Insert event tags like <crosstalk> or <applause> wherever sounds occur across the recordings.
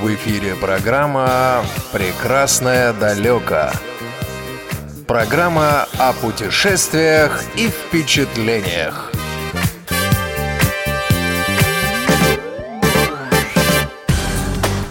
В эфире программа «Прекрасное далеко». Программа о путешествиях и впечатлениях.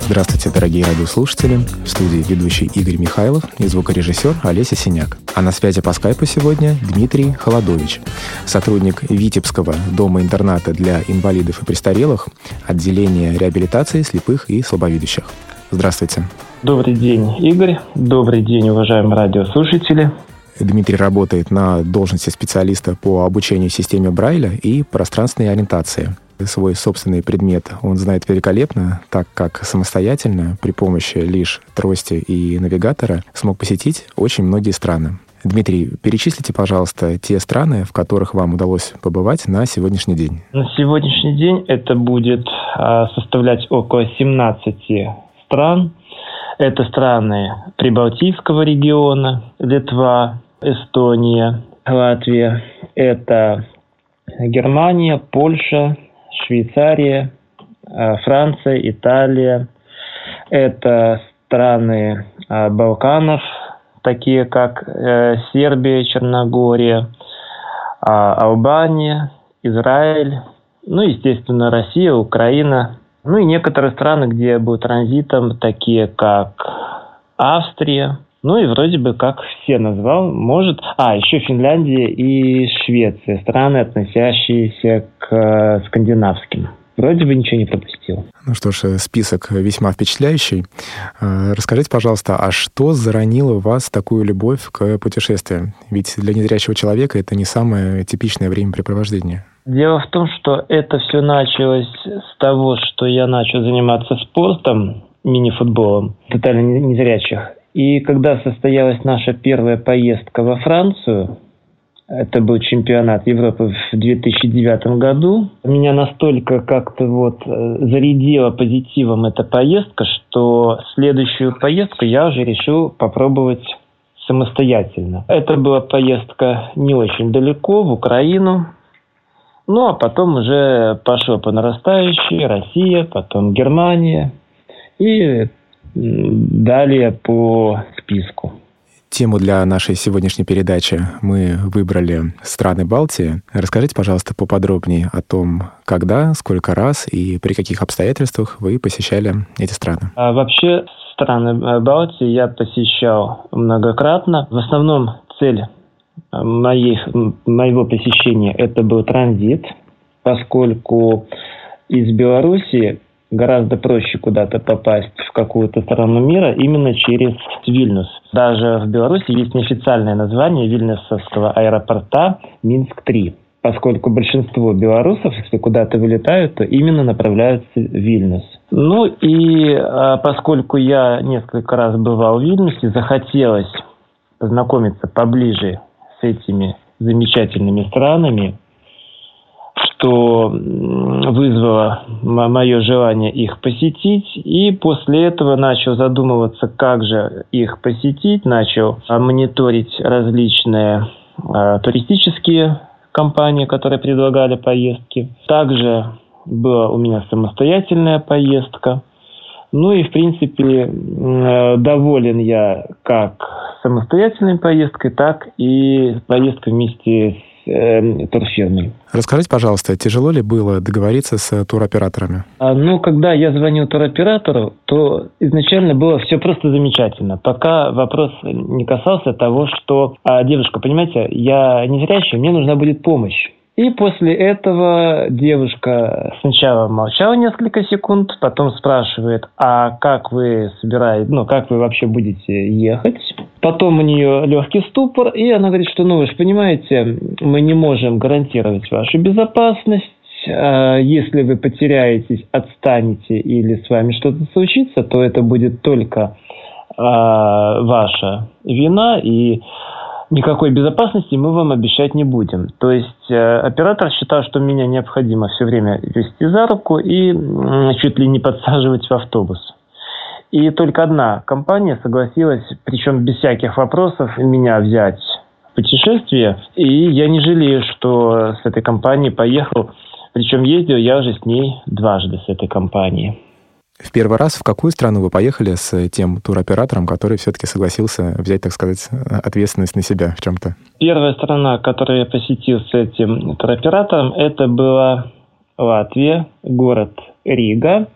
Здравствуйте, дорогие радиослушатели. В студии ведущий Игорь Михайлов и звукорежиссер Олеся Синяк. А на связи по скайпу сегодня Дмитрий Холодович, сотрудник Витебского дома-интерната для инвалидов и престарелых, отделения реабилитации слепых и слабовидящих. Здравствуйте. Добрый день, Игорь. Добрый день, уважаемые радиослушатели. Дмитрий работает на должности специалиста по обучению системе Брайля и пространственной ориентации – свой собственный предмет он знает великолепно, так как самостоятельно при помощи лишь трости и навигатора смог посетить очень многие страны. Дмитрий, перечислите, пожалуйста, те страны, в которых вам удалось побывать на сегодняшний день. На сегодняшний день это будет а, составлять около 17 стран. Это страны Прибалтийского региона, Литва, Эстония, Латвия. Это Германия, Польша, Швейцария, э, Франция, Италия. Это страны э, Балканов, такие как э, Сербия, Черногория, Албания, Израиль, ну, естественно, Россия, Украина, ну и некоторые страны, где был транзитом, такие как Австрия, ну и вроде бы как все назвал, может... А, еще Финляндия и Швеция, страны, относящиеся к э, скандинавским. Вроде бы ничего не пропустил. Ну что ж, э, список весьма впечатляющий. Э, расскажите, пожалуйста, а что заронило в вас такую любовь к путешествиям? Ведь для незрячего человека это не самое типичное времяпрепровождение. Дело в том, что это все началось с того, что я начал заниматься спортом, мини-футболом, тотально незрячих. И когда состоялась наша первая поездка во Францию, это был чемпионат Европы в 2009 году. Меня настолько как-то вот э, зарядила позитивом эта поездка, что следующую поездку я уже решил попробовать самостоятельно. Это была поездка не очень далеко, в Украину. Ну, а потом уже пошло по нарастающей Россия, потом Германия. И Далее по списку. Тему для нашей сегодняшней передачи мы выбрали страны Балтии. Расскажите, пожалуйста, поподробнее о том, когда, сколько раз и при каких обстоятельствах вы посещали эти страны. А вообще страны э, Балтии я посещал многократно. В основном цель э, моих, моего посещения это был транзит, поскольку из Беларуси гораздо проще куда-то попасть в какую-то страну мира именно через Вильнюс. Даже в Беларуси есть неофициальное название Вильнюсовского аэропорта Минск-3 поскольку большинство белорусов, если куда-то вылетают, то именно направляются в Вильнюс. Ну и а, поскольку я несколько раз бывал в Вильнюсе, захотелось познакомиться поближе с этими замечательными странами, что вызвало мое желание их посетить. И после этого начал задумываться, как же их посетить. Начал мониторить различные э, туристические компании, которые предлагали поездки. Также была у меня самостоятельная поездка. Ну и, в принципе, э, доволен я как самостоятельной поездкой, так и поездкой вместе э, турфирмой. Расскажите, пожалуйста, тяжело ли было договориться с туроператорами? А, ну, когда я звонил туроператору, то изначально было все просто замечательно. Пока вопрос не касался того, что, а, девушка, понимаете, я не зрячий, мне нужна будет помощь. И после этого девушка сначала молчала несколько секунд, потом спрашивает, а как вы собираетесь, ну, как вы вообще будете ехать? Потом у нее легкий ступор, и она говорит, что, ну, вы же понимаете, мы не можем гарантировать вашу безопасность, а если вы потеряетесь, отстанете или с вами что-то случится, то это будет только э, ваша вина, и никакой безопасности мы вам обещать не будем. То есть э, оператор считал, что меня необходимо все время вести за руку и э, чуть ли не подсаживать в автобус. И только одна компания согласилась, причем без всяких вопросов, меня взять в путешествие. И я не жалею, что с этой компанией поехал. Причем ездил я уже с ней дважды, с этой компанией. В первый раз в какую страну вы поехали с тем туроператором, который все-таки согласился взять, так сказать, ответственность на себя в чем-то? Первая страна, которую я посетил с этим туроператором, это была Латвия, город Рига.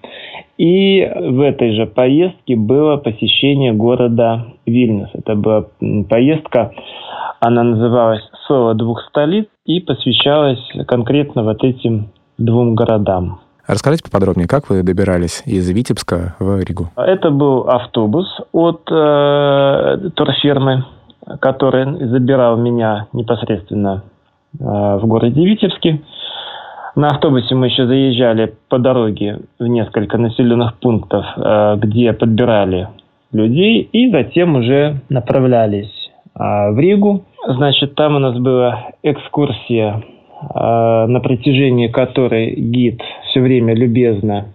И в этой же поездке было посещение города Вильнюс. Это была поездка, она называлась «Соло двух столиц» и посвящалась конкретно вот этим двум городам. Расскажите поподробнее, как вы добирались из Витебска в Ригу? Это был автобус от э, турфирмы, который забирал меня непосредственно э, в городе Витебске. На автобусе мы еще заезжали по дороге в несколько населенных пунктов, э, где подбирали людей, и затем уже направлялись э, в Ригу. Значит, там у нас была экскурсия на протяжении которой гид все время любезно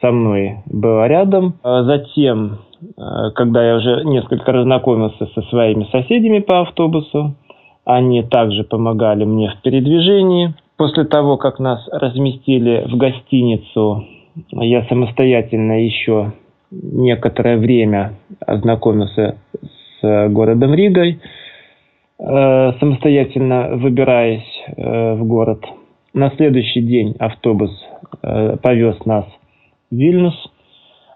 со мной был рядом. А затем, а, когда я уже несколько раз знакомился со своими соседями по автобусу, они также помогали мне в передвижении. После того, как нас разместили в гостиницу, я самостоятельно еще некоторое время ознакомился с городом Ригой – Э, самостоятельно выбираясь э, в город. На следующий день автобус э, повез нас в Вильнюс.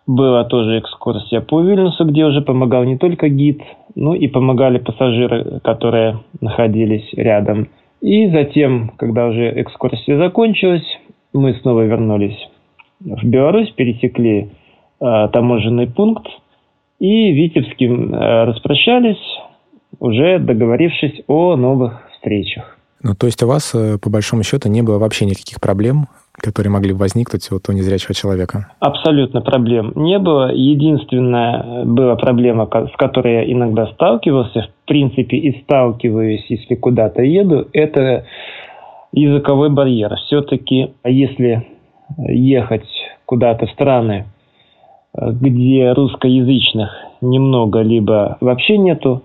Была тоже экскурсия по Вильнюсу, где уже помогал не только гид, но и помогали пассажиры, которые находились рядом. И затем, когда уже экскурсия закончилась, мы снова вернулись в Беларусь, пересекли э, таможенный пункт и Витебским э, распрощались, уже договорившись о новых встречах. Ну, то есть у вас, э, по большому счету, не было вообще никаких проблем, которые могли возникнуть вот у незрячего человека? Абсолютно проблем не было. Единственная была проблема, с которой я иногда сталкивался, в принципе, и сталкиваюсь, если куда-то еду, это языковой барьер. Все-таки, если ехать куда-то в страны, где русскоязычных немного, либо вообще нету,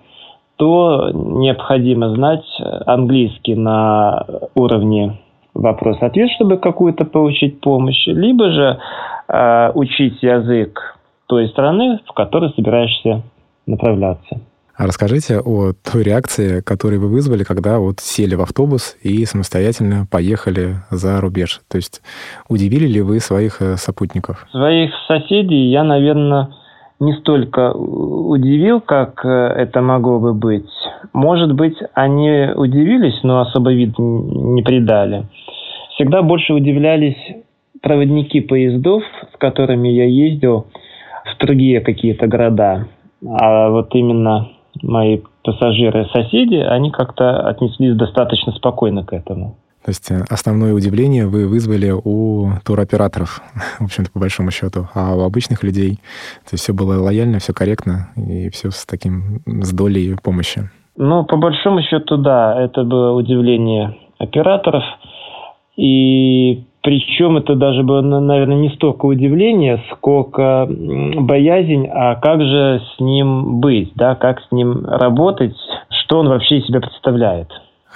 то необходимо знать английский на уровне вопрос-ответ, чтобы какую-то получить помощь, либо же э, учить язык той страны, в которой собираешься направляться. А расскажите о той реакции, которую вы вызвали, когда вот сели в автобус и самостоятельно поехали за рубеж. То есть удивили ли вы своих э, сопутников? Своих соседей я, наверное, не столько удивил, как э, это могло бы быть. Может быть, они удивились, но особо вид не придали. Всегда больше удивлялись проводники поездов, с которыми я ездил в другие какие-то города. А вот именно мои пассажиры-соседи, они как-то отнеслись достаточно спокойно к этому. То есть э, основное удивление вы вызвали у туроператоров, <laughs> в общем-то, по большому счету, а у обычных людей то есть все было лояльно, все корректно и все с таким, с долей помощи. Ну, по большому счету, да, это было удивление операторов. И причем это даже было, наверное, не столько удивление, сколько боязнь, а как же с ним быть, да, как с ним работать, что он вообще из себя представляет.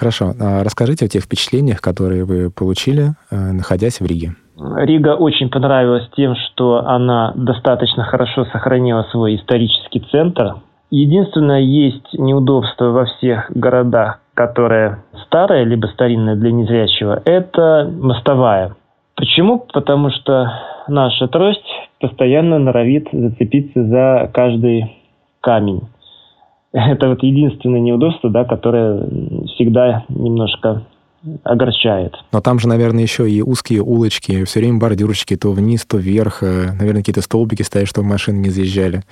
Хорошо. А расскажите о тех впечатлениях, которые вы получили, э, находясь в Риге. Рига очень понравилась тем, что она достаточно хорошо сохранила свой исторический центр. Единственное, есть неудобство во всех городах, которое старое, либо старинное для незрячего, это мостовая. Почему? Потому что наша трость постоянно норовит зацепиться за каждый камень. <laughs> Это вот единственное неудобство, да, которое всегда немножко огорчает. Но там же, наверное, еще и узкие улочки, все время бордюрчики то вниз, то вверх. Э, наверное, какие-то столбики стоят, чтобы машины не заезжали.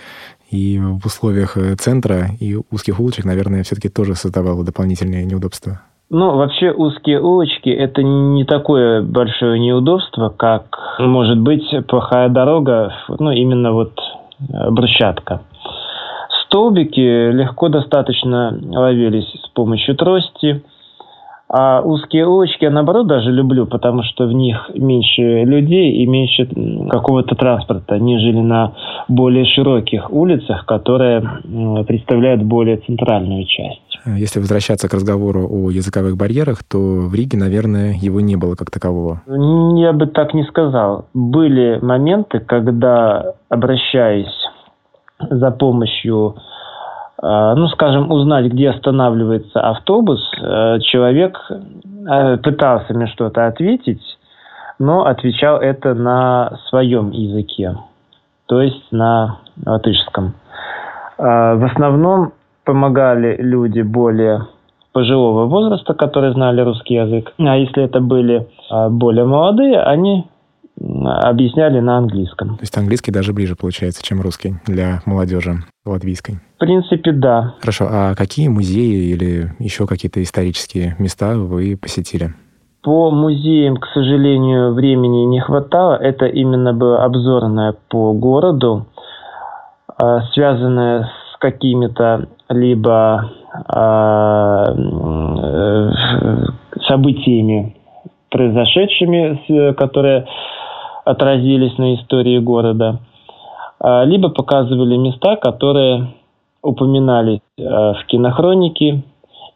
И в условиях э, центра и узких улочек, наверное, все-таки тоже создавало дополнительные неудобства. Ну, вообще узкие улочки – это не такое большое неудобство, как может быть плохая дорога, ну, именно вот э, брусчатка. Столбики легко достаточно ловились с помощью трости, а узкие улочки я наоборот даже люблю, потому что в них меньше людей и меньше какого-то транспорта, нежели на более широких улицах, которые представляют более центральную часть. Если возвращаться к разговору о языковых барьерах, то в Риге, наверное, его не было как такового. Я бы так не сказал. Были моменты, когда, обращаясь за помощью Э, ну, скажем, узнать, где останавливается автобус, э, человек э, пытался мне что-то ответить, но отвечал это на своем языке, то есть на латышском. В основном помогали люди более пожилого возраста, которые знали русский язык. А если это были более молодые, они объясняли на английском. То есть английский даже ближе получается, чем русский для молодежи латвийской? В принципе, да. Хорошо. А какие музеи или еще какие-то исторические места вы посетили? По музеям, к сожалению, времени не хватало. Это именно было обзорное по городу, а, связанное с какими-то либо а, э, событиями, произошедшими, которые отразились на истории города, а, либо показывали места, которые упоминались а, в кинохронике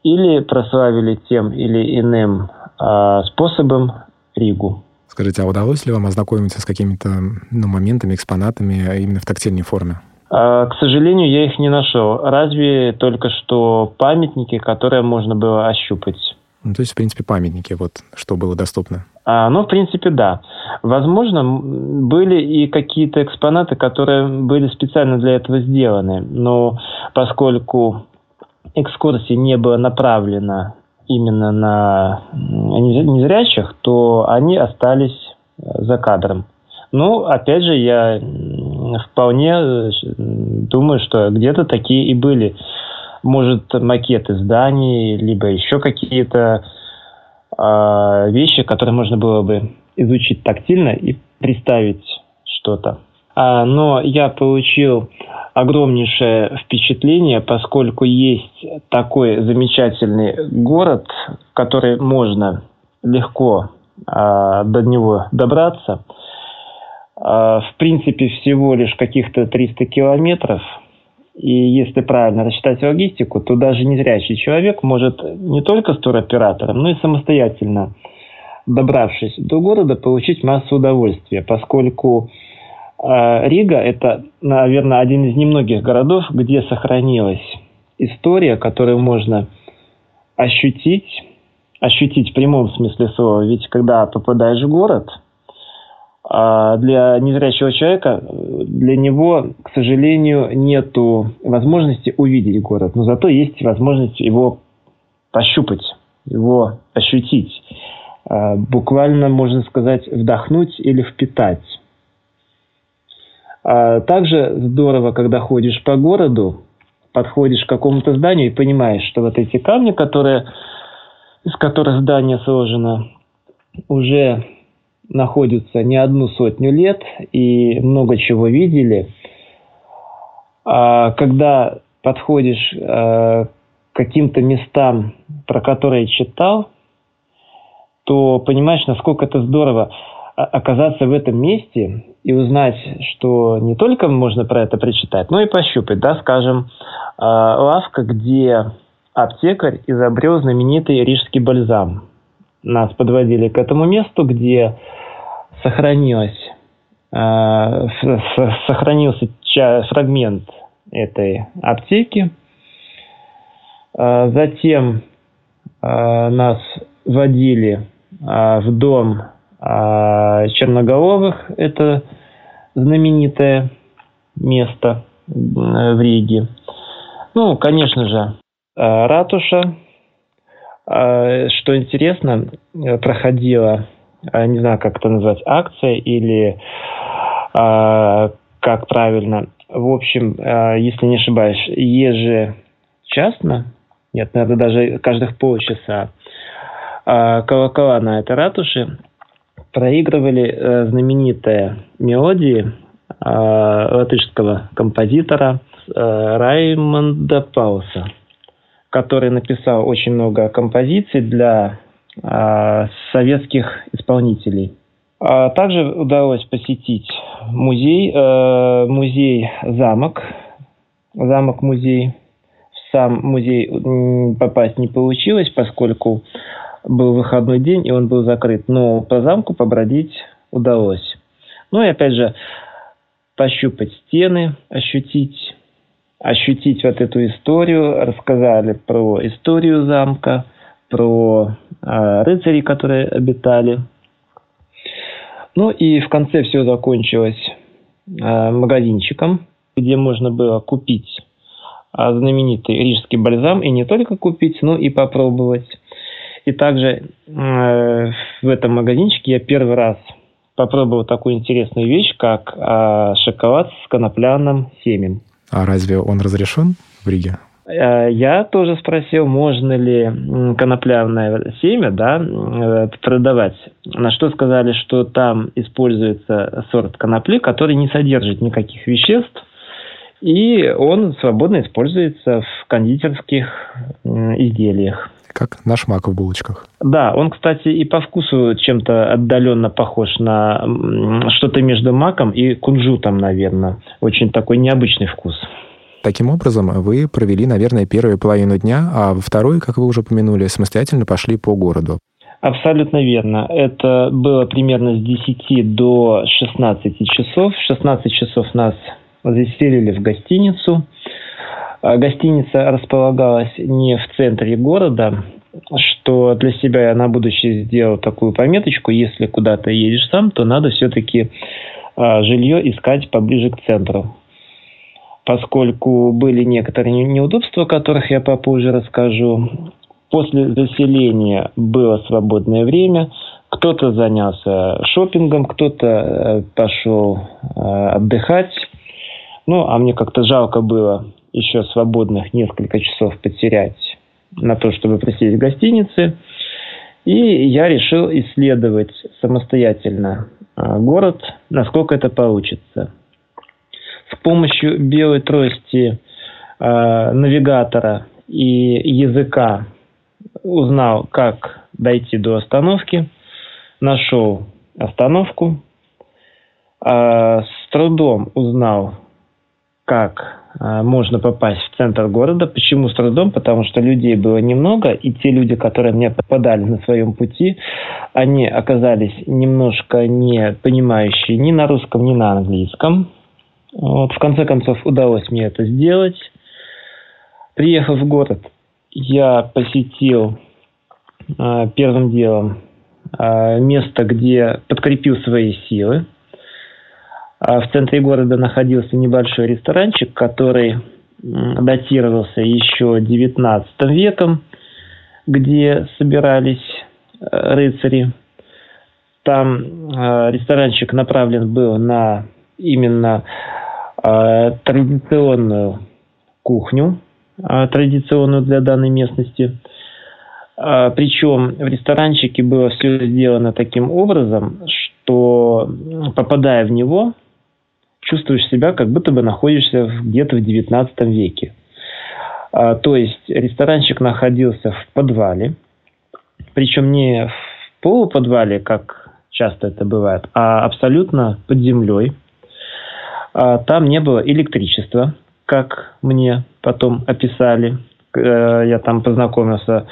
или прославили тем или иным а, способом Ригу. Скажите, а удалось ли вам ознакомиться с какими-то ну, моментами, экспонатами именно в тактильной форме? К сожалению, я их не нашел. Разве только что памятники, которые можно было ощупать. Ну, то есть, в принципе, памятники, вот, что было доступно. А, ну, в принципе, да. Возможно, были и какие-то экспонаты, которые были специально для этого сделаны. Но поскольку экскурсия не была направлена именно на незрячих, то они остались за кадром. Ну, опять же, я вполне э, думаю, что где-то такие и были может, макеты зданий, либо еще какие-то э, вещи, которые можно было бы изучить тактильно и представить что-то. А, но я получил огромнейшее впечатление, поскольку есть такой замечательный город, который можно легко а, до него добраться. А, в принципе, всего лишь каких-то 300 километров – и если правильно рассчитать логистику, то даже незрячий человек может не только с туроператором, но и самостоятельно, добравшись до города, получить массу удовольствия, поскольку э, Рига – это, наверное, один из немногих городов, где сохранилась история, которую можно ощутить, ощутить в прямом смысле слова. Ведь когда попадаешь в город – а для незрячего человека, для него, к сожалению, нет возможности увидеть город, но зато есть возможность его пощупать, его ощутить. А, буквально, можно сказать, вдохнуть или впитать. А также здорово, когда ходишь по городу, подходишь к какому-то зданию и понимаешь, что вот эти камни, которые, из которых здание сложено, уже находятся не одну сотню лет и много чего видели. А когда подходишь а, к каким-то местам, про которые читал, то понимаешь, насколько это здорово оказаться в этом месте и узнать, что не только можно про это прочитать, но и пощупать, да, скажем, а, лавка, где аптекарь изобрел знаменитый рижский бальзам. Нас подводили к этому месту, где сохранилось, э, сохранился фрагмент этой аптеки. Э, затем э, нас водили в дом Черноголовых. Это знаменитое место в Риге. Ну, конечно же, ратуша. Что интересно, проходила Э, не знаю, как это назвать, акция или э, как правильно. В общем, э, если не ошибаюсь, ежечасно, нет, наверное, даже каждых полчаса э, колокола на этой ратуше проигрывали э, знаменитые мелодии э, латышского композитора э, Раймонда Пауса, который написал очень много композиций для а, советских исполнителей. А также удалось посетить музей, э, музей замок, замок-музей в сам музей попасть не получилось, поскольку был выходной день, и он был закрыт. Но по замку побродить удалось. Ну и опять же, пощупать стены, ощутить, ощутить вот эту историю. Рассказали про историю замка, про э, рыцарей, которые обитали. Ну и в конце все закончилось э, магазинчиком, где можно было купить э, знаменитый рижский бальзам, и не только купить, но и попробовать. И также э, в этом магазинчике я первый раз попробовал такую интересную вещь, как э, шоколад с конопляным семем. А разве он разрешен в Риге? Э, я тоже спросил, можно ли конопляное семя да, э, продавать. На что сказали, что там используется сорт конопли, который не содержит никаких веществ, и он свободно используется в кондитерских изделиях как наш мак в булочках. Да, он, кстати, и по вкусу чем-то отдаленно похож на что-то между маком и кунжутом, наверное. Очень такой необычный вкус. Таким образом, вы провели, наверное, первую половину дня, а во вторую, как вы уже упомянули, самостоятельно пошли по городу. Абсолютно верно. Это было примерно с 10 до 16 часов. В 16 часов нас заселили в гостиницу. А гостиница располагалась не в центре города, что для себя я на будущее сделал такую пометочку, если куда-то едешь сам, то надо все-таки а, жилье искать поближе к центру. Поскольку были некоторые неудобства, о которых я попозже расскажу, после заселения было свободное время, кто-то занялся шопингом, кто-то э, пошел э, отдыхать. Ну, а мне как-то жалко было еще свободных несколько часов потерять на то, чтобы просидеть в гостинице. И я решил исследовать самостоятельно а, город, насколько это получится. С помощью белой трости э, навигатора и языка узнал, как дойти до остановки, нашел остановку, э, с трудом узнал, как можно попасть в центр города. Почему с трудом? Потому что людей было немного, и те люди, которые мне попадали на своем пути, они оказались немножко не понимающие ни на русском, ни на английском. Вот, в конце концов, удалось мне это сделать. Приехав в город, я посетил э, первым делом э, место, где подкрепил свои силы. А в центре города находился небольшой ресторанчик, который датировался еще XIX веком, где собирались э, рыцари. Там э, ресторанчик направлен был на именно э, традиционную кухню, традиционную для данной местности. Причем в ресторанчике было все сделано таким образом, что попадая в него, чувствуешь себя, как будто бы находишься где-то в 19 веке. А, то есть ресторанчик находился в подвале, причем не в полуподвале, как часто это бывает, а абсолютно под землей. А, там не было электричества, как мне потом описали. Э, я там познакомился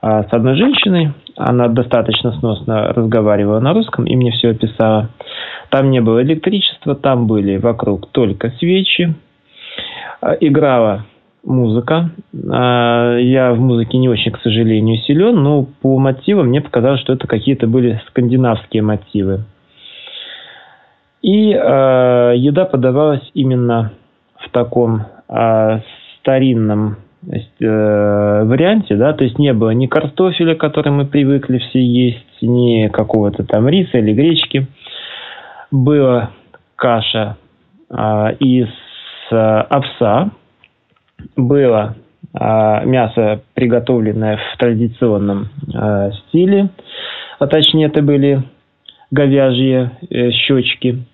а, с одной женщиной, она достаточно сносно разговаривала на русском и мне все описала. Там не было электричества, там были вокруг только свечи. А, играла музыка. А, я в музыке не очень, к сожалению, силен, но по мотивам мне показалось, что это какие-то были скандинавские мотивы. И э, еда подавалась именно в таком э, старинном э, варианте, да, то есть не было ни картофеля, который мы привыкли все есть, ни какого-то там риса или гречки. Была каша э, из э, овса, было э, мясо, приготовленное в традиционном э, стиле, а точнее это были говяжьи э, щечки,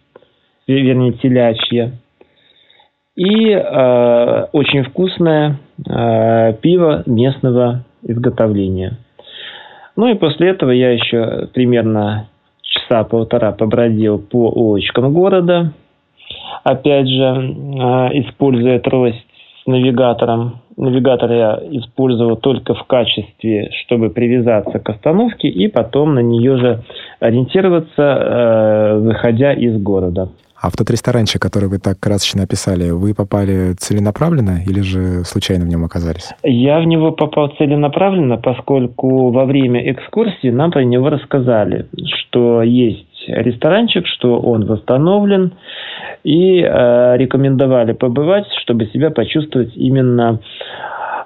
вернее телячьи и э, очень вкусное э, пиво местного изготовления. Ну и после этого я еще примерно часа полтора побродил по улочкам города, опять же, э, используя трость с навигатором, навигатор я использовал только в качестве, чтобы привязаться к остановке и потом на нее же ориентироваться, выходя из города. А в тот ресторанчик, который вы так красочно описали, вы попали целенаправленно или же случайно в нем оказались? Я в него попал целенаправленно, поскольку во время экскурсии нам про него рассказали, что есть ресторанчик, что он восстановлен, и э, рекомендовали побывать, чтобы себя почувствовать именно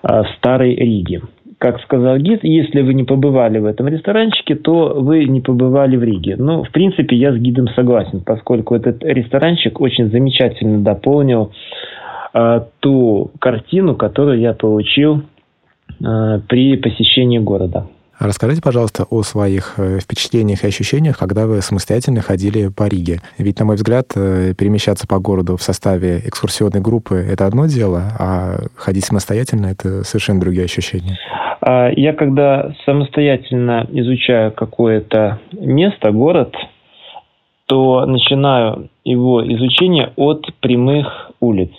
э, в Старой Риге как сказал гид, если вы не побывали в этом ресторанчике, то вы не побывали в Риге. Ну, в принципе, я с гидом согласен, поскольку этот ресторанчик очень замечательно дополнил э, ту картину, которую я получил э, при посещении города. Расскажите, пожалуйста, о своих э, впечатлениях и ощущениях, когда вы самостоятельно ходили по Риге. Ведь, на мой взгляд, э, перемещаться по городу в составе экскурсионной группы – это одно дело, а ходить самостоятельно – это совершенно другие ощущения. А я когда самостоятельно изучаю какое-то место, город, то начинаю его изучение от прямых улиц.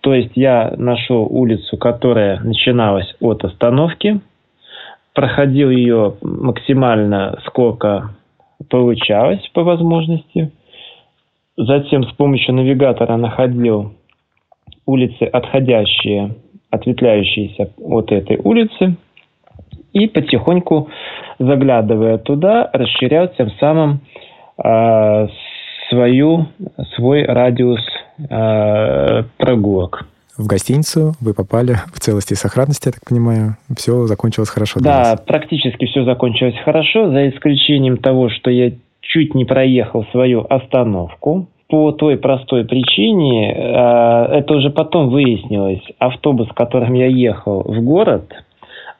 То есть я нашел улицу, которая начиналась от остановки – проходил ее максимально сколько получалось по возможности. Затем с помощью навигатора находил улицы, отходящие, ответвляющиеся от этой улицы. И потихоньку, заглядывая туда, расширял тем самым э, свою, свой радиус э, прогулок в гостиницу, вы попали в целости и сохранности, я так понимаю. Все закончилось хорошо. Да, практически все закончилось хорошо, за исключением того, что я чуть не проехал свою остановку. По той простой причине, а, это уже потом выяснилось, автобус, которым я ехал в город,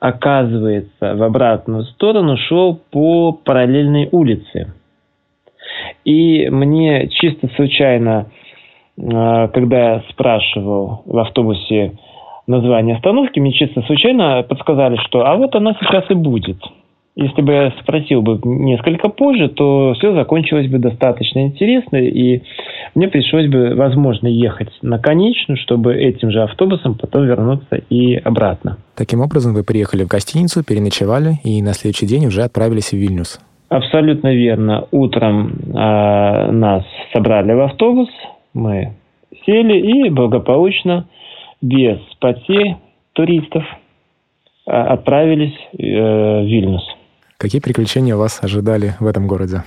оказывается, в обратную сторону шел по параллельной улице. И мне чисто случайно а, когда я спрашивал в автобусе название остановки, мне честно случайно подсказали, что а вот она сейчас и будет. Если бы я спросил бы несколько позже, то все закончилось бы достаточно интересно, и мне пришлось бы, возможно, ехать на конечную, чтобы этим же автобусом потом вернуться и обратно. Таким образом, вы приехали в гостиницу, переночевали и на следующий день уже отправились в Вильнюс. Абсолютно верно. Утром э, нас собрали в автобус, мы сели и благополучно, без потерь туристов, а, отправились э, в Вильнюс. Какие приключения вас ожидали в этом городе?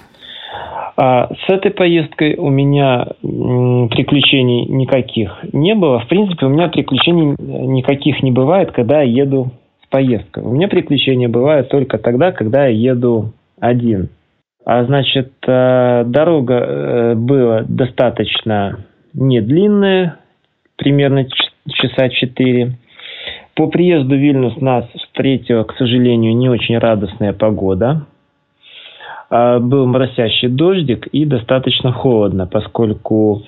А с этой поездкой у меня приключений никаких не было. В принципе, у меня приключений никаких не бывает, когда я еду в поездку. У меня приключения бывают только тогда, когда я еду один. А значит, э, дорога э, была достаточно не длинная, примерно часа четыре. По приезду в Вильнюс нас встретила, к сожалению, не очень радостная погода. А, был моросящий дождик и достаточно холодно, поскольку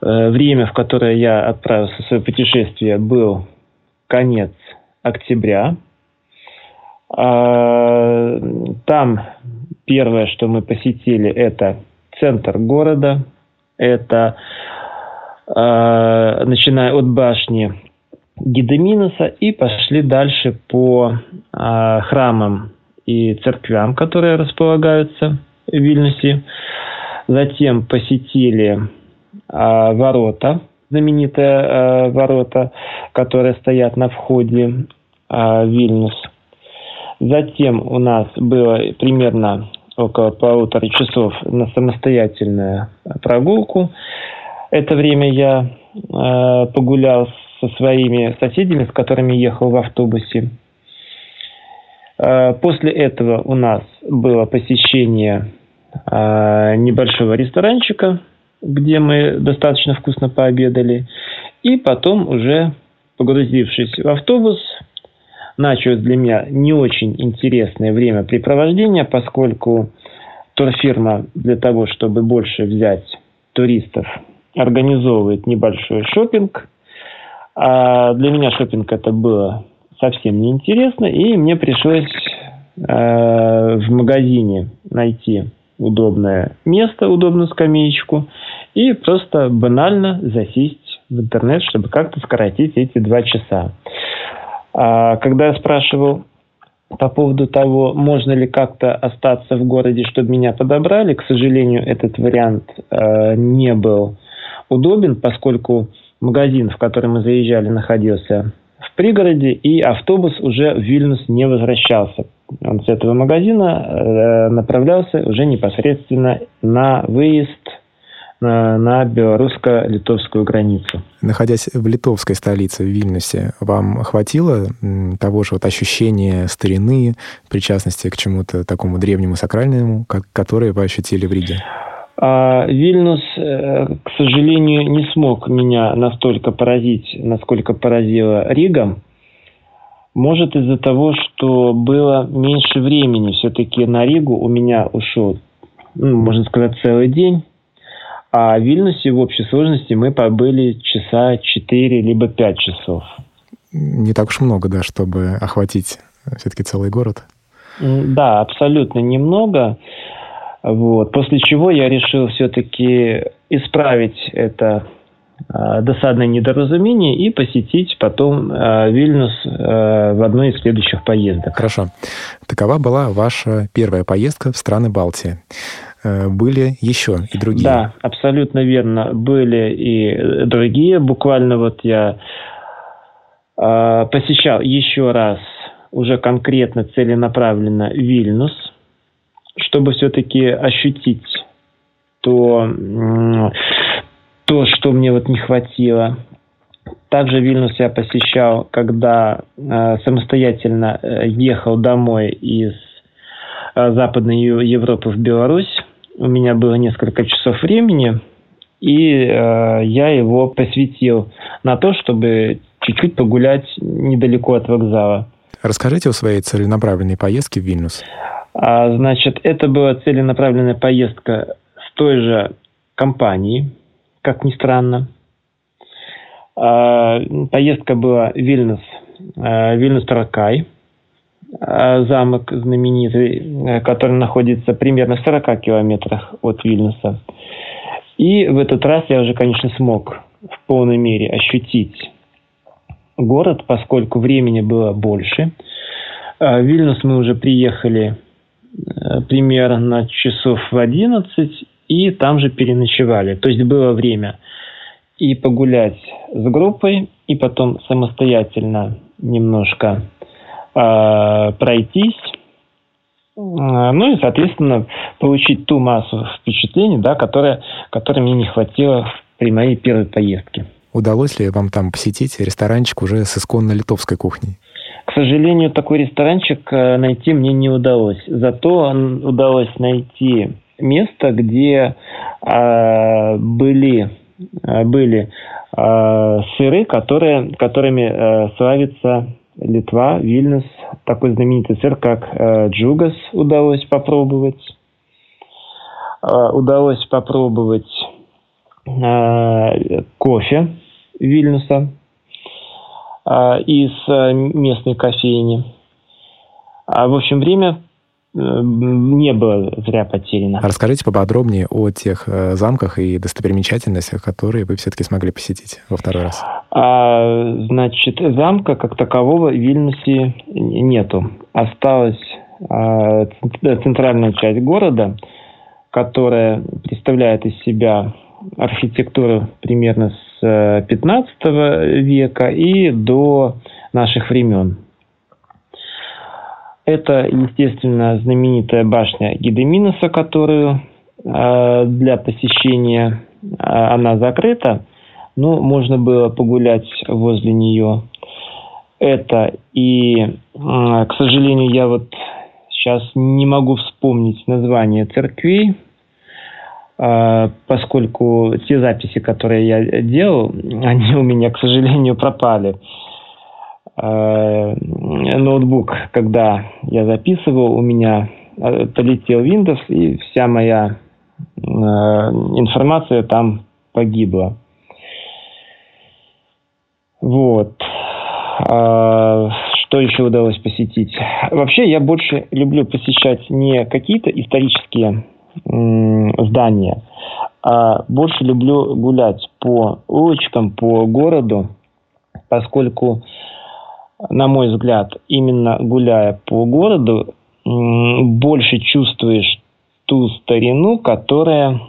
э, время, в которое я отправился в свое путешествие, был конец октября. А, там Первое, что мы посетили, это центр города, это э, начиная от башни Гидеминоса и пошли дальше по э, храмам и церквям, которые располагаются в Вильнюсе. Затем посетили э, ворота, знаменитые э, ворота, которые стоят на входе э, Вильнюс. Затем у нас было примерно около полутора часов на самостоятельную прогулку. Это время я э, погулял со своими соседями, с которыми ехал в автобусе. Э, после этого у нас было посещение э, небольшого ресторанчика, где мы достаточно вкусно пообедали. И потом уже, погрузившись в автобус, началось для меня не очень интересное времяпрепровождение, поскольку турфирма для того, чтобы больше взять туристов, организовывает небольшой шопинг. А для меня шопинг это было совсем неинтересно, и мне пришлось э, в магазине найти удобное место, удобную скамеечку и просто банально засесть в интернет, чтобы как-то сократить эти два часа. А когда я спрашивал по поводу того, можно ли как-то остаться в городе, чтобы меня подобрали, к сожалению, этот вариант э, не был удобен, поскольку магазин, в который мы заезжали, находился в пригороде, и автобус уже в Вильнюс не возвращался. Он с этого магазина э, направлялся уже непосредственно на выезд на, на белорусско-литовскую границу. Находясь в литовской столице, в Вильнюсе, вам хватило того же вот ощущения старины, причастности к чему-то такому древнему, сакральному, как, которое вы ощутили в Риге? А Вильнюс, э, к сожалению, не смог меня настолько поразить, насколько поразила Рига. Может из-за того, что было меньше времени. Все-таки на Ригу у меня ушел, ну, можно сказать, целый день. А в Вильнюсе в общей сложности мы побыли часа 4 либо 5 часов. Не так уж много, да, чтобы охватить все-таки целый город. Да, абсолютно немного. Вот. После чего я решил все-таки исправить это э, досадное недоразумение и посетить потом э, Вильнюс э, в одной из следующих поездок. Хорошо. Такова была ваша первая поездка в страны Балтии. Э, были еще и другие. Да, абсолютно верно. Были и другие. Буквально вот я э, посещал еще раз уже конкретно целенаправленно Вильнюс – чтобы все-таки ощутить то, то, что мне вот не хватило. Также Вильнюс я посещал, когда э, самостоятельно э, ехал домой из э, Западной Европы в Беларусь. У меня было несколько часов времени, и э, я его посвятил на то, чтобы чуть-чуть погулять недалеко от вокзала. Расскажите о своей целенаправленной поездке в Вильнюс. А, значит, это была целенаправленная поездка с той же компанией, как ни странно. А, поездка была Вильнюс, а, Вильнюс Таракай, замок знаменитый, который находится примерно в 40 километрах от Вильнюса. И в этот раз я уже, конечно, смог в полной мере ощутить город, поскольку времени было больше. В Вильнюс мы уже приехали примерно часов в 11 и там же переночевали. То есть было время и погулять с группой, и потом самостоятельно немножко э, пройтись. Э, ну и, соответственно, получить ту массу впечатлений, да, которая, которой мне не хватило при моей первой поездке. Удалось ли вам там посетить ресторанчик уже с исконно литовской кухней? К сожалению, такой ресторанчик э, найти мне не удалось. Зато удалось найти место, где э, были, э, были э, сыры, которые, которыми э, славится Литва, Вильнюс. Такой знаменитый сыр, как э, джугас, удалось попробовать. Э, удалось попробовать э, кофе Вильнюса а, из э, местной кофейни. А, в общем, время э, не было зря потеряно. Расскажите поподробнее о тех э, замках и достопримечательностях, которые вы все-таки смогли посетить во второй раз. А, значит, замка как такового в Вильнюсе нету. Осталась а, центральная часть города, которая представляет из себя архитектуру примерно с 15 века и до наших времен. Это, естественно, знаменитая башня Гедеминоса, которую э, для посещения э, она закрыта, но можно было погулять возле нее. Это и, э, к сожалению, я вот сейчас не могу вспомнить название церквей, поскольку те записи, которые я делал, <laughs> они у меня, к сожалению, пропали. А, ноутбук, когда я записывал, у меня а, полетел Windows, и вся моя информация там погибла. Вот. Что еще удалось посетить? Вообще, я больше люблю посещать не какие-то исторические здания, а больше люблю гулять по улочкам, по городу, поскольку, на мой взгляд, именно гуляя по городу, больше чувствуешь ту старину, которая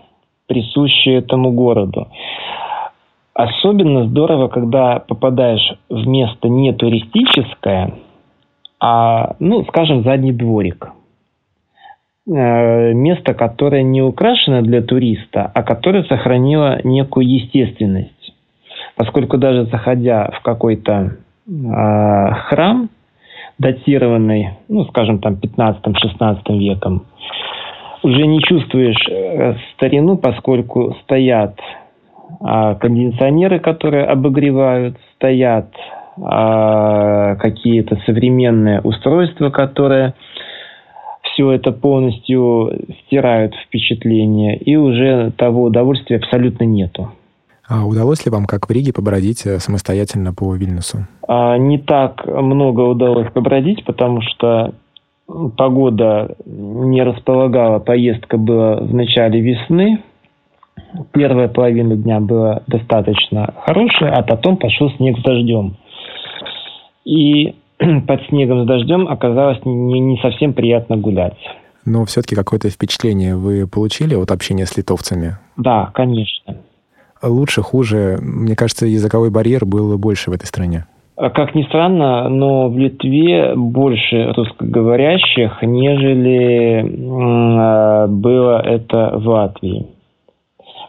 присуща этому городу. Особенно здорово, когда попадаешь в место не туристическое, а, ну, скажем, задний дворик. Э, место, которое не украшено для туриста, а которое сохранило некую естественность. Поскольку даже заходя в какой-то э, храм, датированный, ну, скажем, там, 15-16 веком, уже не чувствуешь э, старину, поскольку стоят э, кондиционеры, которые обогревают, стоят э, какие-то современные устройства, которые все это полностью стирают впечатление, и уже того удовольствия абсолютно нету. А удалось ли вам, как в Риге, побродить э, самостоятельно по Вильнюсу? А, не так много удалось побродить, потому что погода не располагала, поездка была в начале весны. Первая половина дня была достаточно хорошая, а потом пошел снег с дождем. И <clears throat> под снегом с дождем оказалось не, не совсем приятно гулять. Но все-таки какое-то впечатление вы получили от общения с литовцами? Да, конечно. Лучше, хуже? Мне кажется, языковой барьер был больше в этой стране. А как ни странно, но в Литве больше русскоговорящих, нежели э, было это в Латвии.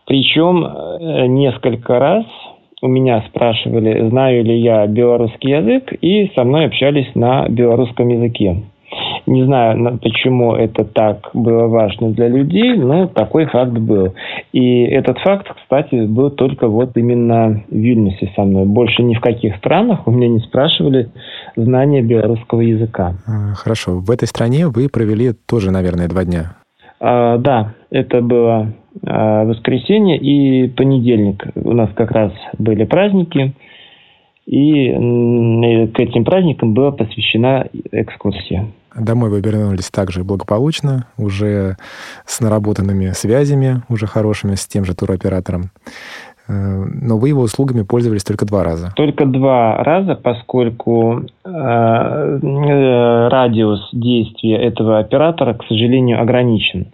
Причем э, несколько раз у меня спрашивали, знаю ли я белорусский язык, и со мной общались на белорусском языке. Не знаю, почему это так было важно для людей, но такой факт был. И этот факт, кстати, был только вот именно в Вильнюсе со мной. Больше ни в каких странах у меня не спрашивали знания белорусского языка. А, хорошо. В этой стране вы провели тоже, наверное, два дня. А, да, это было воскресенье и понедельник. У нас как раз были праздники. И к этим праздникам была посвящена экскурсия. Домой вы вернулись также благополучно, уже с наработанными связями, уже хорошими, с тем же туроператором. Э, но вы его услугами пользовались только два раза. Только два раза, поскольку э, э радиус действия этого оператора, к сожалению, ограничен.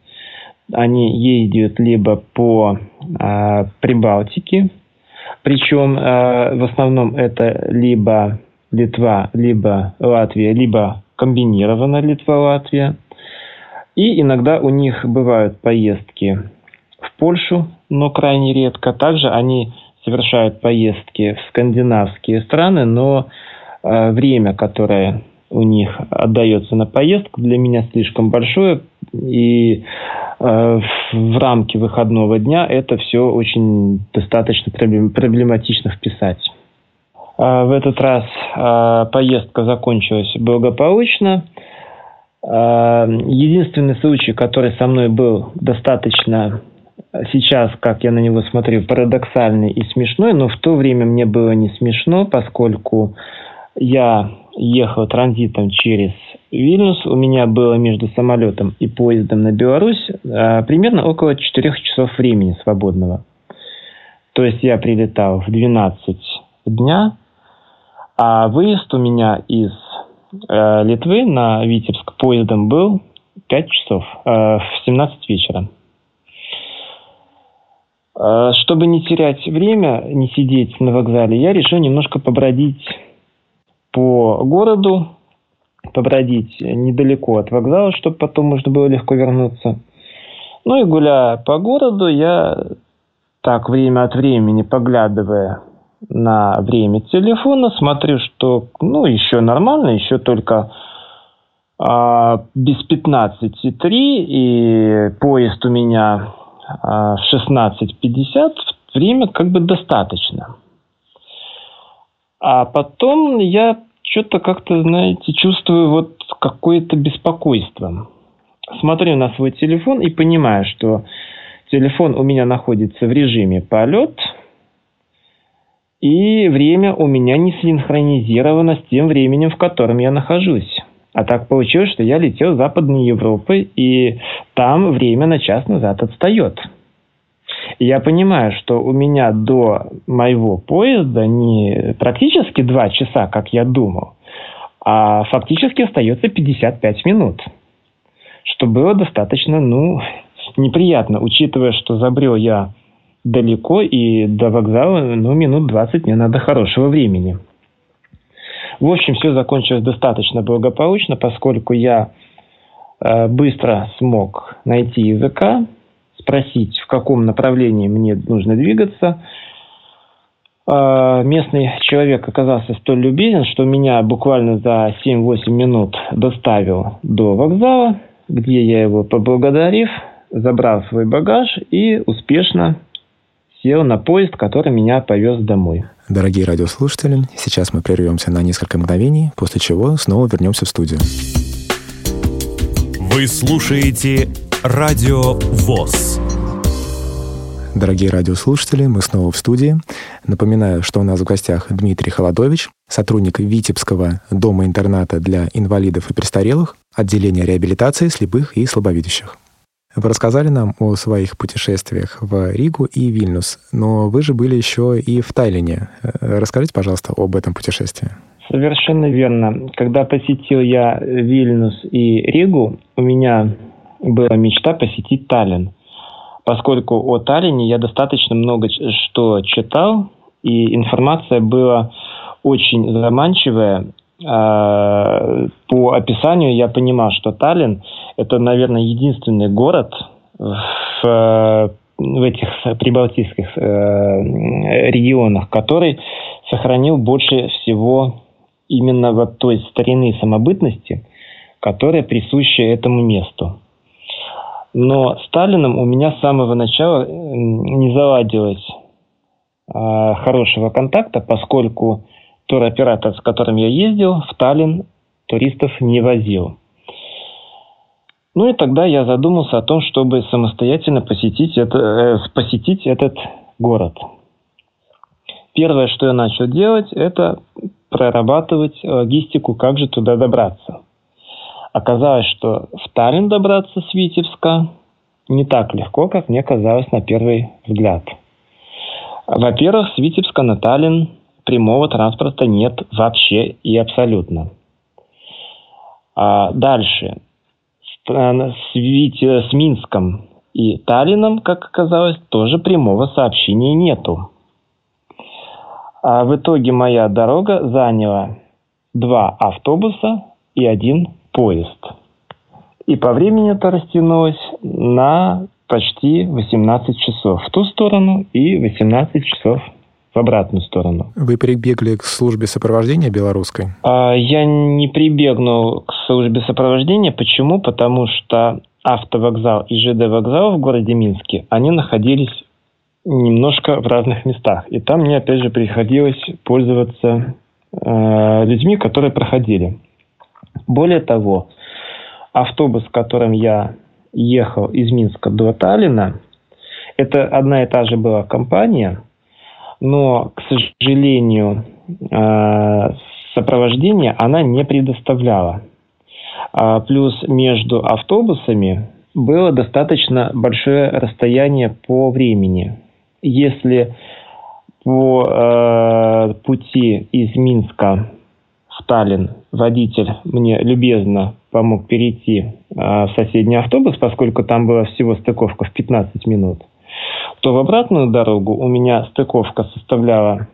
Они ездят либо по э, Прибалтике, причем э, в основном это либо Литва, либо Латвия, либо комбинированно Литва-Латвия. И иногда у них бывают поездки в Польшу, но крайне редко. Также они совершают поездки в скандинавские страны, но э, время, которое у них отдается на поездку, для меня слишком большое, и э, в рамки выходного дня это все очень достаточно проблематично вписать. А, в этот раз а, поездка закончилась благополучно. Единственный случай, который со мной был достаточно сейчас, как я на него смотрю, парадоксальный и смешной, но в то время мне было не смешно, поскольку я ехал транзитом через Вильнюс. У меня было между самолетом и поездом на Беларусь примерно около 4 часов времени свободного. То есть я прилетал в 12 дня, а выезд у меня из э, Литвы на Витебск поездом был 5 часов э, в 17 вечера. Э, чтобы не терять время, не сидеть на вокзале, я решил немножко побродить по городу, побродить недалеко от вокзала, чтобы потом можно было легко вернуться. Ну и гуляя по городу, я так время от времени поглядывая на время телефона, смотрю, что ну еще нормально, еще только а, без 15,3 и поезд у меня а, 16.50, время как бы достаточно. А потом я что-то как-то, знаете, чувствую вот какое-то беспокойство. Смотрю на свой телефон и понимаю, что телефон у меня находится в режиме полет – и время у меня не синхронизировано с тем временем, в котором я нахожусь. А так получилось, что я летел в Западной Европы, и там время на час назад отстает. И я понимаю, что у меня до моего поезда не практически два часа, как я думал, а фактически остается 55 минут. Что было достаточно, ну, неприятно, учитывая, что забрел я далеко и до вокзала, ну, минут 20 мне надо хорошего времени. В общем, все закончилось достаточно благополучно, поскольку я э, быстро смог найти языка, спросить, в каком направлении мне нужно двигаться. Э, местный человек оказался столь любезен, что меня буквально за 7-8 минут доставил до вокзала, где я его поблагодарив, забрал свой багаж и успешно сел на поезд, который меня повез домой. Дорогие радиослушатели, сейчас мы прервемся на несколько мгновений, после чего снова вернемся в студию. Вы слушаете Радио ВОЗ. Дорогие радиослушатели, мы снова в студии. Напоминаю, что у нас в гостях Дмитрий Холодович, сотрудник Витебского дома-интерната для инвалидов и престарелых, отделения реабилитации слепых и слабовидящих. Вы рассказали нам о своих путешествиях в Ригу и Вильнюс, но вы же были еще и в Тайлине. Э, расскажите, пожалуйста, об этом путешествии. Совершенно верно. Когда посетил я Вильнюс и Ригу, у меня была мечта посетить Таллин. Поскольку о Таллине я достаточно много что читал, и информация была очень заманчивая, а, по описанию я понимал, что Таллин – это, наверное, единственный город в, в этих прибалтийских э, регионах, который сохранил больше всего именно вот той старины самобытности, которая присуща этому месту. Но Сталином у меня с самого начала не заладилось э, хорошего контакта, поскольку туроператор, с которым я ездил, в Таллин туристов не возил. Ну и тогда я задумался о том, чтобы самостоятельно посетить, это, э, посетить этот город. Первое, что я начал делать, это прорабатывать логистику, как же туда добраться. Оказалось, что в Таллин добраться с Витебска не так легко, как мне казалось на первый взгляд. Во-первых, с Витебска на Таллин прямого транспорта нет вообще и абсолютно. А дальше. С, с, с Минском и Таллином, как оказалось, тоже прямого сообщения нету. А в итоге моя дорога заняла два автобуса и один поезд. И по времени это растянулось на почти 18 часов в ту сторону и 18 часов в обратную сторону. Вы прибегли к службе сопровождения белорусской? А, я не прибегнул к службе сопровождения. Почему? Потому что автовокзал и ЖД вокзал в городе Минске, они находились немножко в разных местах. И там мне, опять же, приходилось пользоваться э, людьми, которые проходили. Более того, автобус, которым я ехал из Минска до Таллина, это одна и та же была компания – но, к сожалению, э, сопровождение она не предоставляла. А плюс между автобусами было достаточно большое расстояние по времени. Если по э, пути из Минска в Таллин водитель мне любезно помог перейти э, в соседний автобус, поскольку там была всего стыковка в 15 минут, то в обратную дорогу у меня стыковка составляла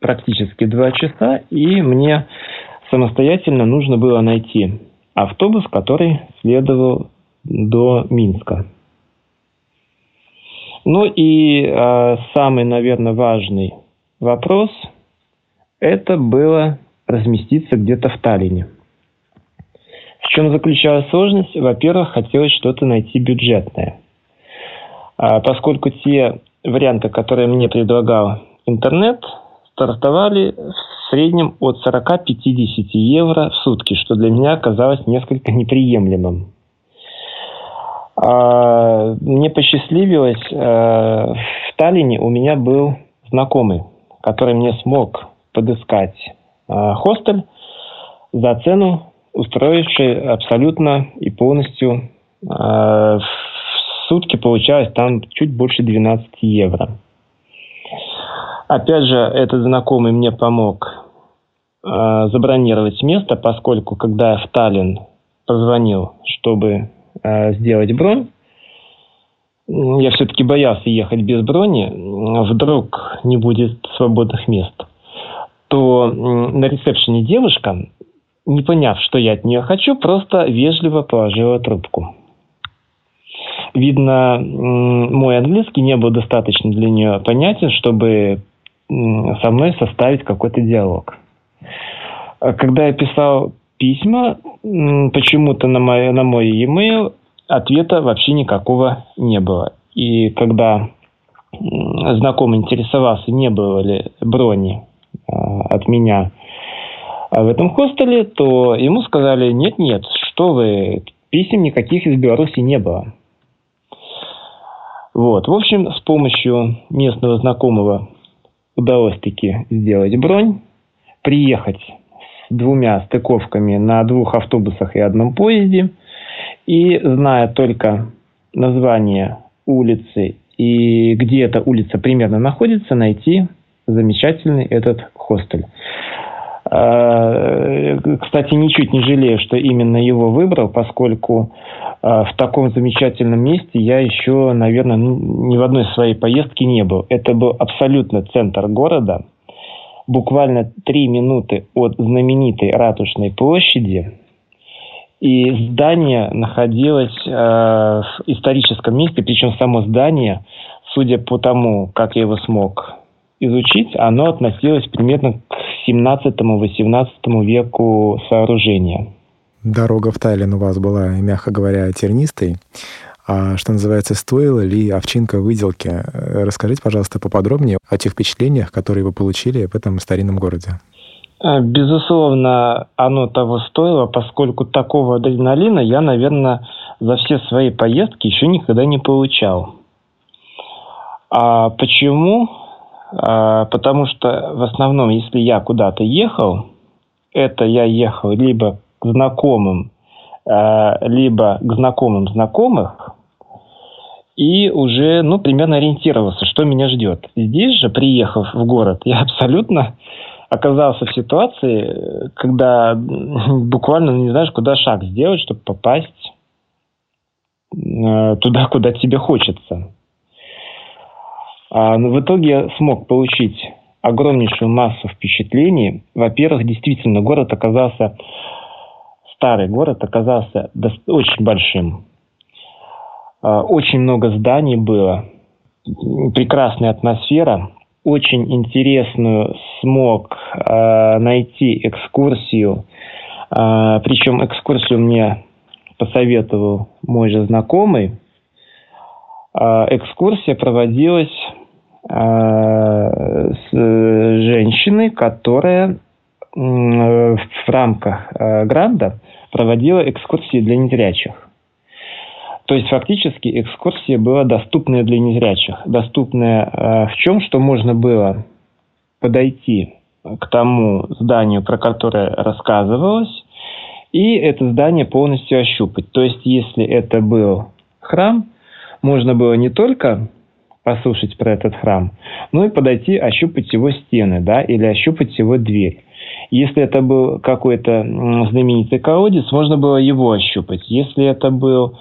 практически два часа, и мне самостоятельно нужно было найти автобус, который следовал до Минска. Ну и э, самый, наверное, важный вопрос – это было разместиться где-то в Таллине. В чем заключалась сложность? Во-первых, хотелось что-то найти бюджетное – а поскольку те варианты, которые мне предлагал интернет, стартовали в среднем от 40-50 евро в сутки, что для меня оказалось несколько неприемлемым. А, мне посчастливилось, э, в Таллине у меня был знакомый, который мне смог подыскать хостель за цену, устроивший абсолютно и полностью э, сутки получалось там чуть больше 12 евро. Опять же, этот знакомый мне помог э, забронировать место, поскольку когда я в Таллин позвонил, чтобы э, сделать бронь, я все-таки боялся ехать без брони, вдруг не будет свободных мест, то на ресепшене девушка, не поняв, что я от нее хочу, просто вежливо положила трубку. Видно, мой английский не был достаточно для нее понятен, чтобы со мной составить какой-то диалог. А когда я писал письма, почему-то на мой, на мой e-mail ответа вообще никакого не было. И когда знакомый интересовался, не было ли брони от меня в этом хостеле, то ему сказали, нет-нет, что вы, писем никаких из Беларуси не было. Вот. В общем, с помощью местного знакомого удалось таки сделать бронь, приехать с двумя стыковками на двух автобусах и одном поезде – и зная только название улицы и где эта улица примерно находится, найти замечательный этот хостель. А, кстати, ничуть не жалею, что именно его выбрал, поскольку а, в таком замечательном месте я еще, наверное, ну, ни в одной своей поездке не был. Это был абсолютно центр города, буквально три минуты от знаменитой Ратушной площади, и здание находилось э, в историческом месте, причем само здание, судя по тому, как я его смог изучить, оно относилось примерно к 17-18 веку сооружения. Дорога в Тайлин у вас была, мягко говоря, тернистой. А что называется, стоила ли овчинка выделки? Расскажите, пожалуйста, поподробнее о тех впечатлениях, которые вы получили в этом старинном городе. Э, безусловно, оно того стоило, поскольку такого адреналина я, наверное, за все свои поездки еще никогда не получал. А почему? А, потому что в основном, если я куда-то ехал, это я ехал либо к знакомым, а, либо к знакомым знакомых, и уже, ну, примерно ориентировался, что меня ждет. Здесь же, приехав в город, я абсолютно оказался в ситуации, когда буквально не знаешь, куда шаг сделать, чтобы попасть э, туда, куда тебе хочется. А, но в итоге смог получить огромнейшую массу впечатлений. Во-первых, действительно, город оказался, старый город оказался очень большим. А, очень много зданий было, прекрасная атмосфера – очень интересную смог э, найти экскурсию. Причем экскурсию мне посоветовал мой же знакомый. Экскурсия проводилась с женщиной, которая э, в рамках э, гранда проводила экскурсии для незрячих. То есть фактически экскурсия была доступная для незрячих. Доступная э, в чем? Что можно было подойти к тому зданию, про которое рассказывалось, и это здание полностью ощупать. То есть если это был храм, можно было не только послушать про этот храм, но и подойти, ощупать его стены, да, или ощупать его дверь. Если это был какой-то знаменитый колодец, можно было его ощупать. Если это был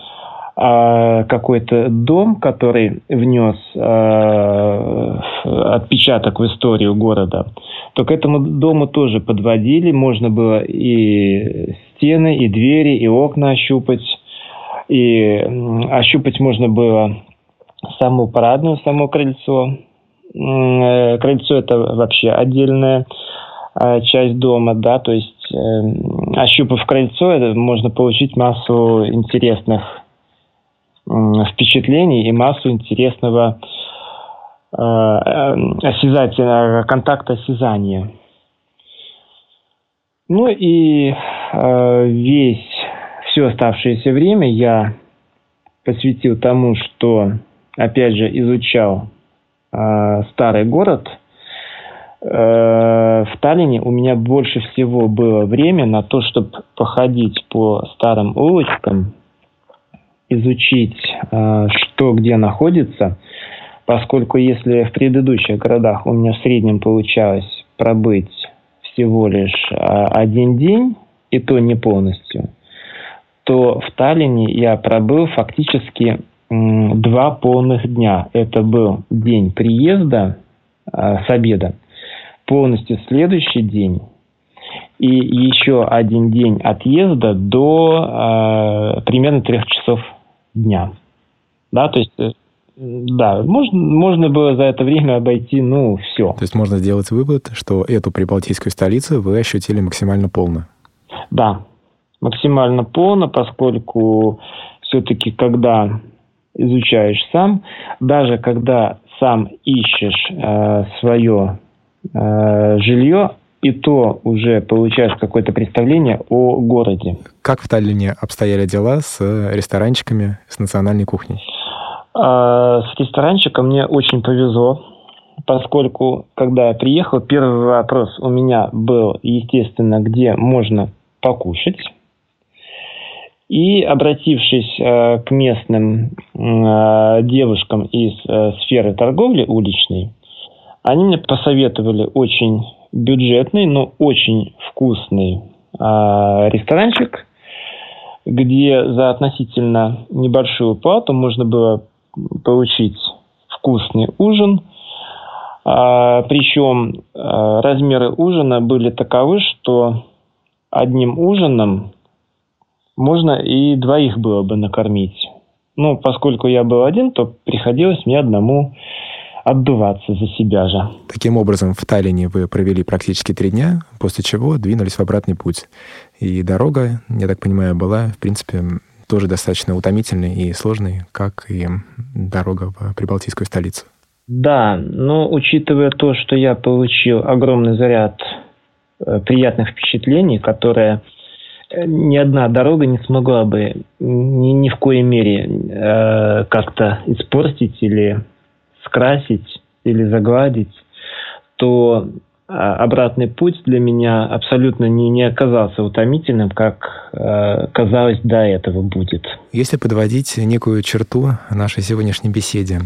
а, какой-то дом, который внес э, отпечаток в историю города, то к этому дому тоже подводили. Можно было и стены, и двери, и окна ощупать. И ощупать можно было саму парадную, само крыльцо. Э, крыльцо это вообще отдельная э, часть дома, да, то есть э, ощупав крыльцо, это можно получить массу интересных впечатлений и массу интересного э, э, осязательного контакта осязания. Ну и э, весь все оставшееся время я посвятил тому, что, опять же, изучал э, старый город. Э, в Таллине у меня больше всего было время на то, чтобы походить по старым улочкам, изучить, э, что где находится, поскольку если в предыдущих городах у меня в среднем получалось пробыть всего лишь э, один день, и то не полностью, то в Таллине я пробыл фактически два полных дня. Это был день приезда с обеда, полностью следующий день и еще один день отъезда до э, примерно трех часов дня. Да, то есть, э, да, можно, можно было за это время обойти, ну, все. То есть можно сделать вывод, что эту прибалтийскую столицу вы ощутили максимально полно. Да, максимально полно, поскольку все-таки, когда изучаешь сам, даже когда сам ищешь э, свое э, жилье, и то уже получаешь какое-то представление о городе. Как в Таллине обстояли дела с ресторанчиками, с национальной кухней? А, с ресторанчиком мне очень повезло, поскольку, когда я приехал, первый вопрос у меня был, естественно, где можно покушать. И обратившись э, к местным э, девушкам из э, сферы торговли уличной, они мне посоветовали очень бюджетный, но очень вкусный а, ресторанчик, где за относительно небольшую плату можно было получить вкусный ужин. А, причем размеры ужина были таковы, что одним ужином можно и двоих было бы накормить. Ну, поскольку я был один, то приходилось мне одному отдуваться за себя же. Таким образом, в Таллине вы провели практически три дня, после чего двинулись в обратный путь. И дорога, я так понимаю, была, в принципе, тоже достаточно утомительной и сложной, как и дорога в прибалтийскую столицу. Да, но учитывая то, что я получил огромный заряд э, приятных впечатлений, которые ни одна дорога не смогла бы ни, ни в коей мере э, как-то испортить или скрасить или загладить, то обратный путь для меня абсолютно не, не оказался утомительным, как э, казалось до этого будет. Если подводить некую черту нашей сегодняшней беседе,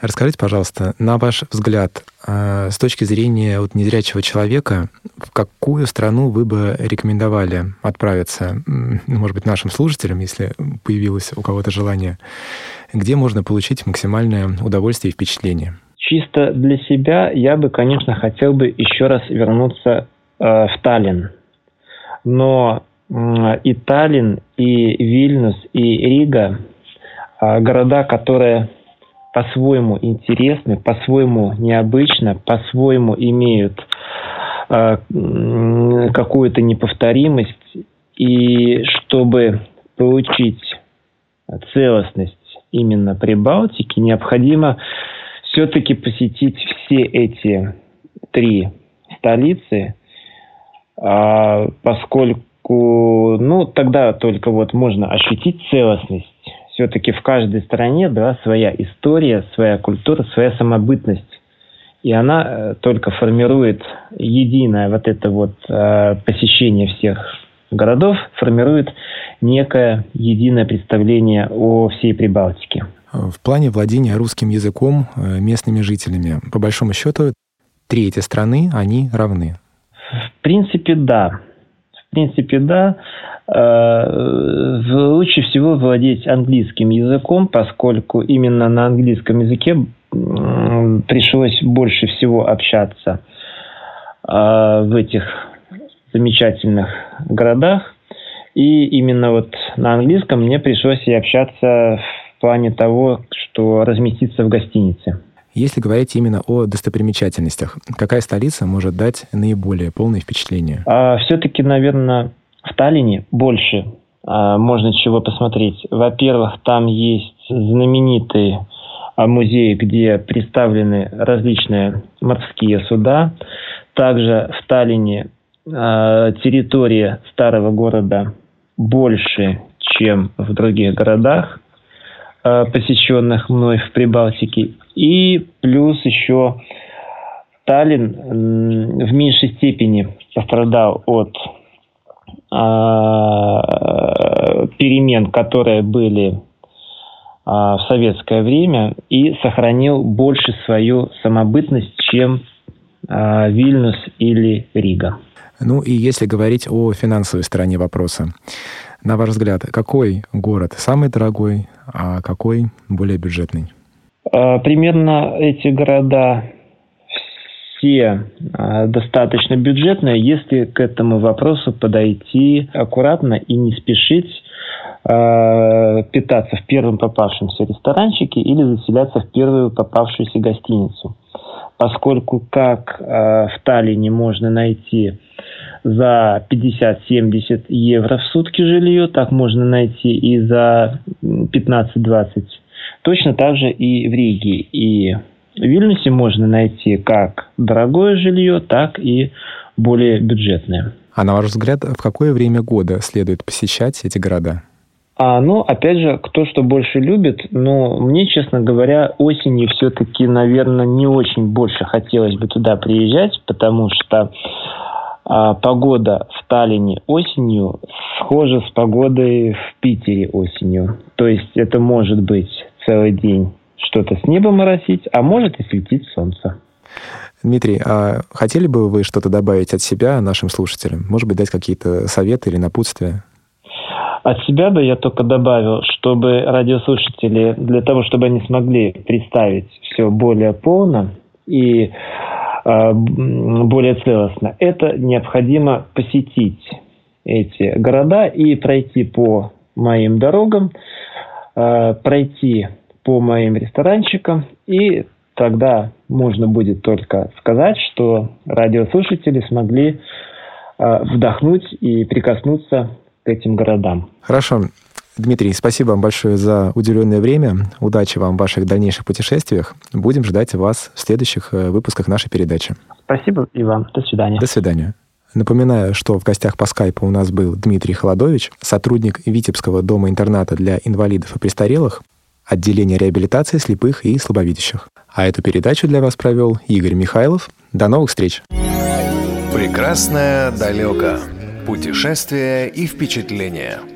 расскажите, пожалуйста, на ваш взгляд, э, с точки зрения вот, незрячего человека, в какую страну вы бы рекомендовали отправиться, ну, может быть, нашим слушателям, если появилось у кого-то желание, где можно получить максимальное удовольствие и впечатление? Чисто для себя я бы, конечно, хотел бы еще раз вернуться э, в Таллин. Но э, и Таллин, и Вильнюс, и Рига э, города, которые по-своему интересны, по-своему необычно, по-своему имеют э, какую-то неповторимость. И чтобы получить целостность именно Прибалтики, необходимо все-таки посетить все эти три столицы, а, поскольку, ну, тогда только вот можно ощутить целостность. Все-таки в каждой стране, да, своя история, своя культура, своя самобытность. И она э, только формирует единое вот это вот э, посещение всех городов, формирует некое единое представление о всей Прибалтике в плане владения русским языком э, местными жителями. По большому счету, три эти страны, они равны. В принципе, да. В принципе, да. Э, лучше всего владеть английским языком, поскольку именно на английском языке пришлось больше всего общаться э, в этих замечательных городах. И именно вот на английском мне пришлось и общаться в плане того, что разместиться в гостинице. Если говорить именно о достопримечательностях, какая столица может дать наиболее полное впечатление? А, все-таки, наверное, в Таллине больше а, можно чего посмотреть. Во-первых, там есть знаменитый а, музей, где представлены различные морские суда. Также в Таллине а, территория старого города больше, чем в других городах. Э, посещенных мной в Прибалтике. И плюс еще Таллин в меньшей степени пострадал от э, перемен, которые были в советское время и сохранил больше свою самобытность, чем Вильнюс или Рига. Ну и если говорить о финансовой стороне вопроса, на ваш взгляд, какой город самый дорогой, а какой более бюджетный? Примерно эти города все достаточно бюджетные, если к этому вопросу подойти аккуратно и не спешить питаться в первом попавшемся ресторанчике или заселяться в первую попавшуюся гостиницу. Поскольку как в Таллине можно найти за 50-70 евро в сутки жилье, так можно найти и за 15-20. Точно так же и в Риге. И в Вильнюсе можно найти как дорогое жилье, так и более бюджетное. А на ваш взгляд, в какое время года следует посещать эти города? А, ну, опять же, кто что больше любит, но мне, честно говоря, осенью все-таки, наверное, не очень больше хотелось бы туда приезжать, потому что а погода в Таллине осенью схожа с погодой в Питере осенью. То есть это может быть целый день что-то с неба моросить, а может и светить солнце. Дмитрий, а хотели бы вы что-то добавить от себя нашим слушателям? Может быть, дать какие-то советы или напутствия? От себя бы я только добавил, чтобы радиослушатели, для того, чтобы они смогли представить все более полно и Э, более целостно, это необходимо посетить эти города и пройти по моим дорогам, э, пройти по моим ресторанчикам, и тогда можно будет только сказать, что радиослушатели смогли э, вдохнуть и прикоснуться к этим городам. Хорошо. Дмитрий, спасибо вам большое за уделенное время. Удачи вам в ваших дальнейших путешествиях. Будем ждать вас в следующих э, выпусках нашей передачи. Спасибо и вам. До свидания. До свидания. Напоминаю, что в гостях по скайпу у нас был Дмитрий Холодович, сотрудник Витебского дома-интерната для инвалидов и престарелых, отделения реабилитации слепых и слабовидящих. А эту передачу для вас провел Игорь Михайлов. До новых встреч! Прекрасное далеко. Путешествия и впечатления –